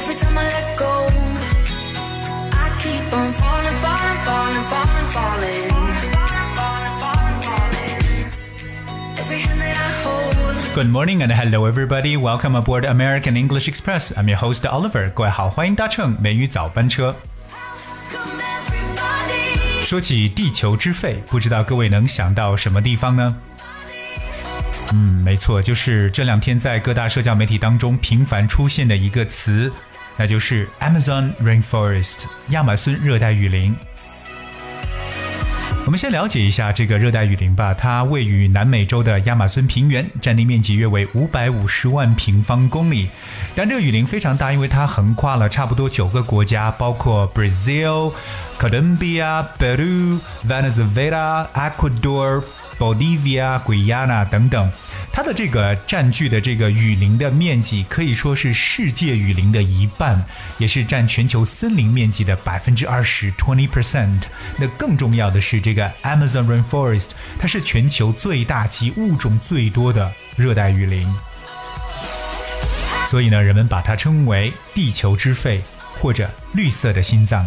Every time I let go, I keep on falling, falling, falling, falling, falling. Every hand that I hold. Good morning and hello everybody. Welcome aboard American English Express. I'm your host Oliver. 各位好，欢迎搭乘美语早班车。说起地球之肺，不知道各位能想到什么地方呢？嗯，没错，就是这两天在各大社交媒体当中频繁出现的一个词，那就是 Amazon rainforest 亚马孙热带雨林。我们先了解一下这个热带雨林吧，它位于南美洲的亚马孙平原，占地面积约为五百五十万平方公里。但这个雨林非常大，因为它横跨了差不多九个国家，包括 Brazil、Colombia、Peru、Venezuela、Ecuador、Bolivia、Guyana 等等。它的这个占据的这个雨林的面积可以说是世界雨林的一半，也是占全球森林面积的百分之二十 （twenty percent）。那更重要的是，这个 Amazon rainforest 它是全球最大及物种最多的热带雨林，所以呢，人们把它称为“地球之肺”或者“绿色的心脏”。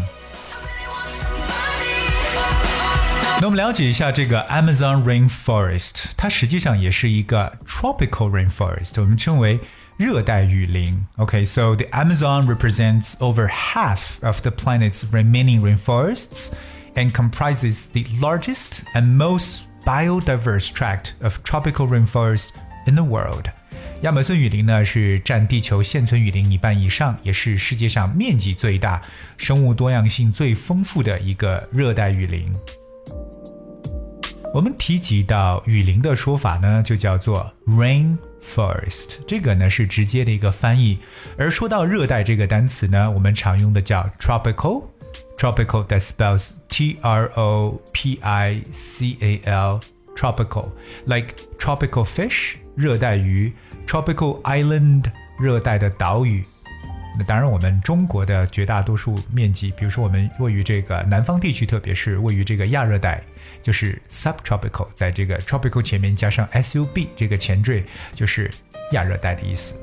那我们了解一下这个 Amazon rainforest，它实际上也是一个 tropical rainforest，我们称为热带雨林。OK，so、the Amazon represents over half of the planet's remaining rainforests and comprises the largest and most biodiverse tract of tropical rainforest in the world. 亚马孙雨林呢是占地球现存雨林一半以上，也是世界上面积最大、生物多样性最丰富的一个热带雨林。 我们提及到雨林的说法呢，就叫做 rainforest，这个呢是直接的一个翻译。而说到热带这个单词呢，我们常用的叫 tropical。Tropical that spells T R O P I C A L tropical like tropical fish 热带鱼 tropical island 热带的岛屿。那当然，我们中国的绝大多数面积，比如说我们位于这个南方地区，特别是位于这个亚热带，就是 subtropical，在这个 tropical 前面加上 sub 这个前缀，就是亚热带的意思。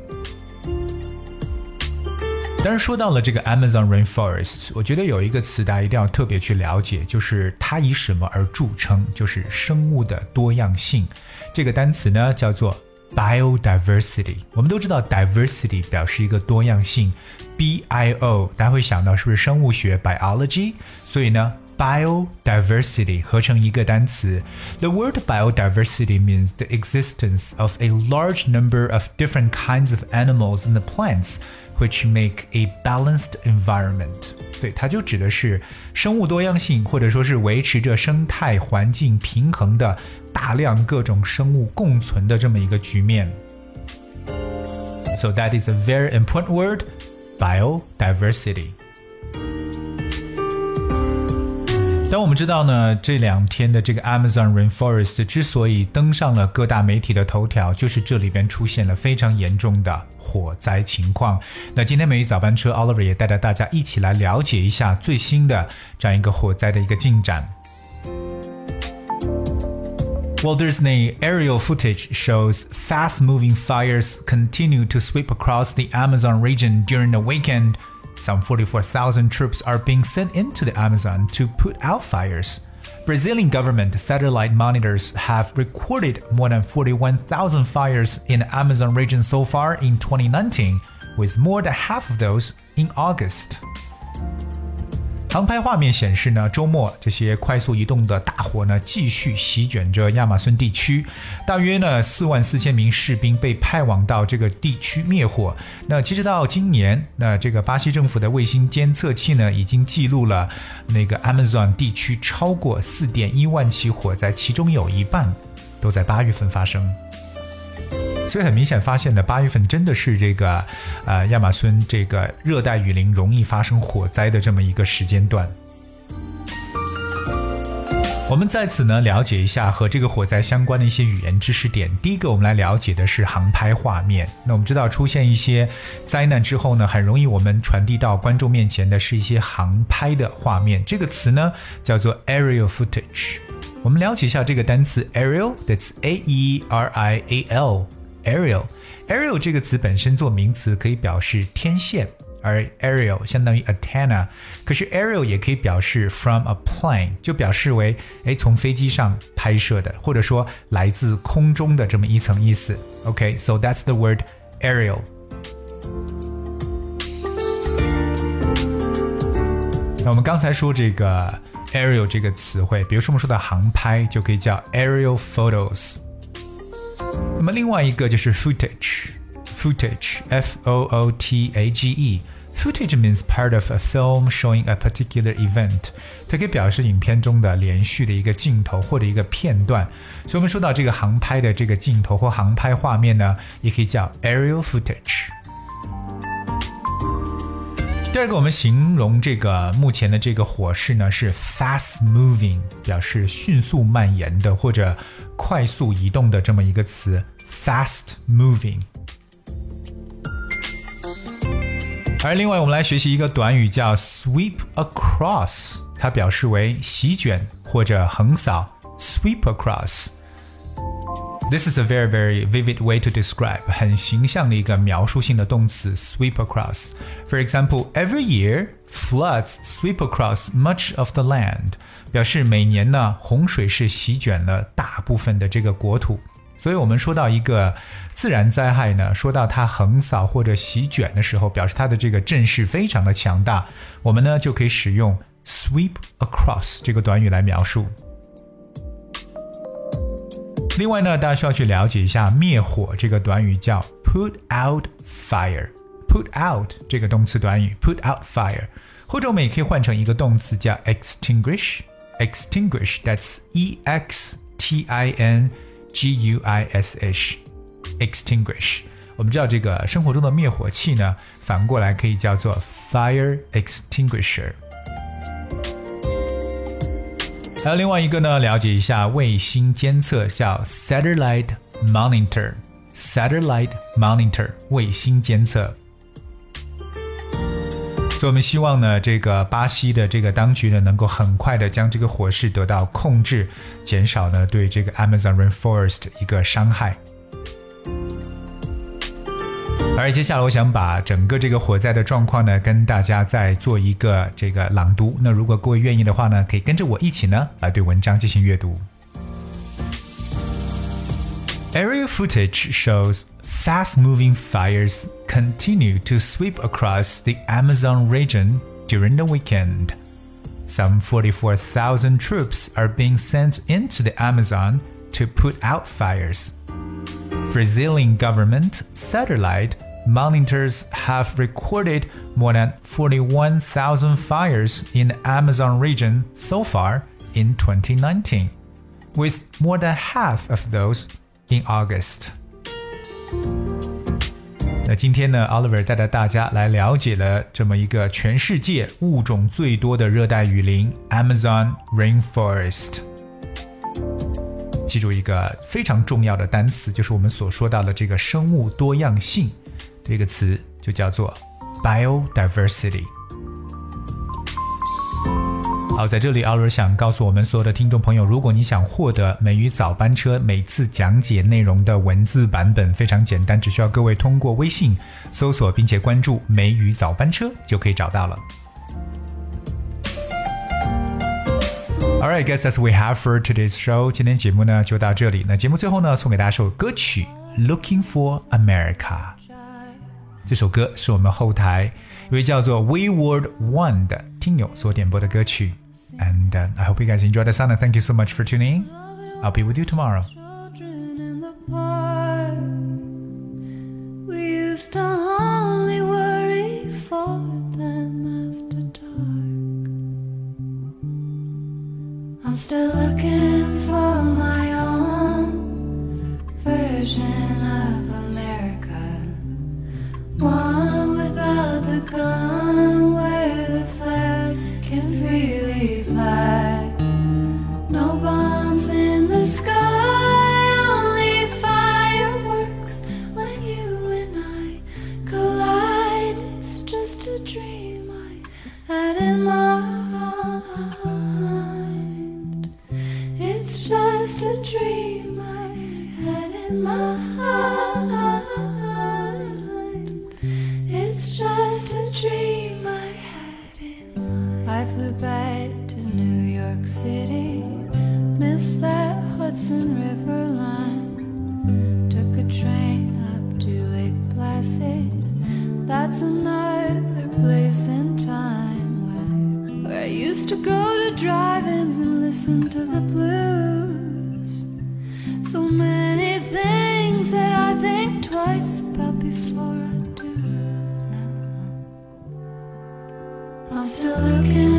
当然，说到了这个 Amazon rainforest，我觉得有一个词大家一定要特别去了解，就是它以什么而著称？就是生物的多样性。这个单词呢叫做 biodiversity。我们都知道 diversity 表示一个多样性，b i o 大家会想到是不是生物学 biology？所以呢。Biodiversity 合成一个单词，The word biodiversity means the existence of a large number of different kinds of animals and plants which make a balanced environment。对，它就指的是生物多样性，或者说是维持着生态环境平衡的大量各种生物共存的这么一个局面。So that is a very important word, biodiversity. 但我们知道呢，这两天的这个 Amazon rainforest 之所以登上了各大媒体的头条，就是这里边出现了非常严重的火灾情况。那今天美语早班车 Oliver 也带着大家一起来了解一下最新的这样一个火灾的一个进展。Well, there's an aerial footage shows fast-moving fires continue to sweep across the Amazon region during the weekend. Some 44,000 troops are being sent into the Amazon to put out fires. Brazilian government satellite monitors have recorded more than 41,000 fires in the Amazon region so far in 2019, with more than half of those in August. 航拍画面显示呢，周末这些快速移动的大火呢，继续席卷着亚马孙地区，大约呢四万四千名士兵被派往到这个地区灭火。那截止到今年，那这个巴西政府的卫星监测器呢，已经记录了那个 Amazon 地区超过四点一万起火灾，其中有一半都在八月份发生。所以很明显发现呢，八月份真的是这个，呃，亚马孙这个热带雨林容易发生火灾的这么一个时间段。我们在此呢了解一下和这个火灾相关的一些语言知识点。第一个，我们来了解的是航拍画面。那我们知道，出现一些灾难之后呢，很容易我们传递到观众面前的是一些航拍的画面。这个词呢叫做 aerial footage。我们了解一下这个单词 aerial，that's a e r i a l。Aerial，aerial 这个词本身做名词可以表示天线，而 aerial 相当于 antenna，可是 aerial 也可以表示 from a plane，就表示为哎从飞机上拍摄的，或者说来自空中的这么一层意思。OK，so、okay, that's the word aerial。那我们刚才说这个 aerial 这个词汇，比如说我们说的航拍，就可以叫 aerial photos。那么另外一个就是 footage。footage, F O O T A G E. Footage means part of a film showing a particular event，它可以表示影片中的连续的一个镜头或者一个片段。所以，我们说到这个航拍的这个镜头或航拍画面呢，也可以叫 aerial footage。第二个，我们形容这个目前的这个火势呢是 fast moving，表示迅速蔓延的或者快速移动的这么一个词，fast moving。而另外，我们来学习一个短语叫 sweep across，它表示为席卷或者横扫。sweep across。This is a very very vivid way to describe，很形象的一个描述性的动词 sweep across。For example, every year floods sweep across much of the land，表示每年呢洪水是席卷了大部分的这个国土。所以，我们说到一个自然灾害呢，说到它横扫或者席卷的时候，表示它的这个阵势非常的强大，我们呢就可以使用 sweep across 这个短语来描述。 另外呢，大家需要去了解一下灭火这个短语叫 put out fire。put out 这个动词短语 put out fire，或者我们也可以换成一个动词叫 extinguish。extinguish，that's e x t i n。G U I S H，extinguish。我们知道这个生活中的灭火器呢，反过来可以叫做 fire extinguisher。还有另外一个呢，了解一下卫星监测叫 satellite monitor。satellite monitor 卫星监测。所以我们希望呢，这个巴西的这个当局呢，能够很快的将这个火势得到控制，减少呢对这个 Amazon rainforest 一个伤害。而接下来，我想把整个这个火灾的状况呢，跟大家再做一个这个朗读。那如果各位愿意的话呢，可以跟着我一起呢，来对文章进行阅读。Aerial footage shows fast moving fires continue to sweep across the Amazon region during the weekend. Some 44,000 troops are being sent into the Amazon to put out fires. Brazilian government satellite monitors have recorded more than 41,000 fires in the Amazon region so far in 2019, with more than half of those in August. 那今天呢，Oliver 带着大家来了解了这么一个全世界物种最多的热带雨林 Amazon Rainforest。记住一个非常重要的单词，就是我们所说到的这个生物多样性 这个词，就叫做 biodiversity。好，在这里，奥尔想告诉我们所有的听众朋友，如果你想获得美语早班车每次讲解内容的文字版本，非常简单，只需要各位通过微信搜索并且关注“美语早班车”就可以找到了。All right, guys, that's we have for today's show。今天节目呢就到这里。那节目最后呢，送给大家首歌曲《Looking for America》。这首歌是我们后台一位叫做 Wayward One 的听友所点播的歌曲。And uh, I hope you guys enjoyed the sound and thank you so much for tuning in. I'll be with you tomorrow. I'm still looking for my own version of 歌。City. Missed that Hudson River line. Took a train up to Lake Placid. That's another place in time where, where I used to go to drive-ins and listen to the blues. So many things that I think twice about before I do now. I'm still looking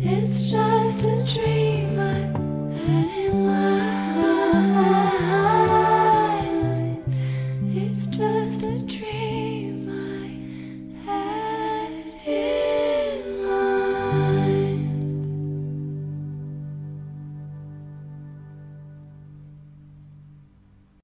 It's just a dream I had in mind.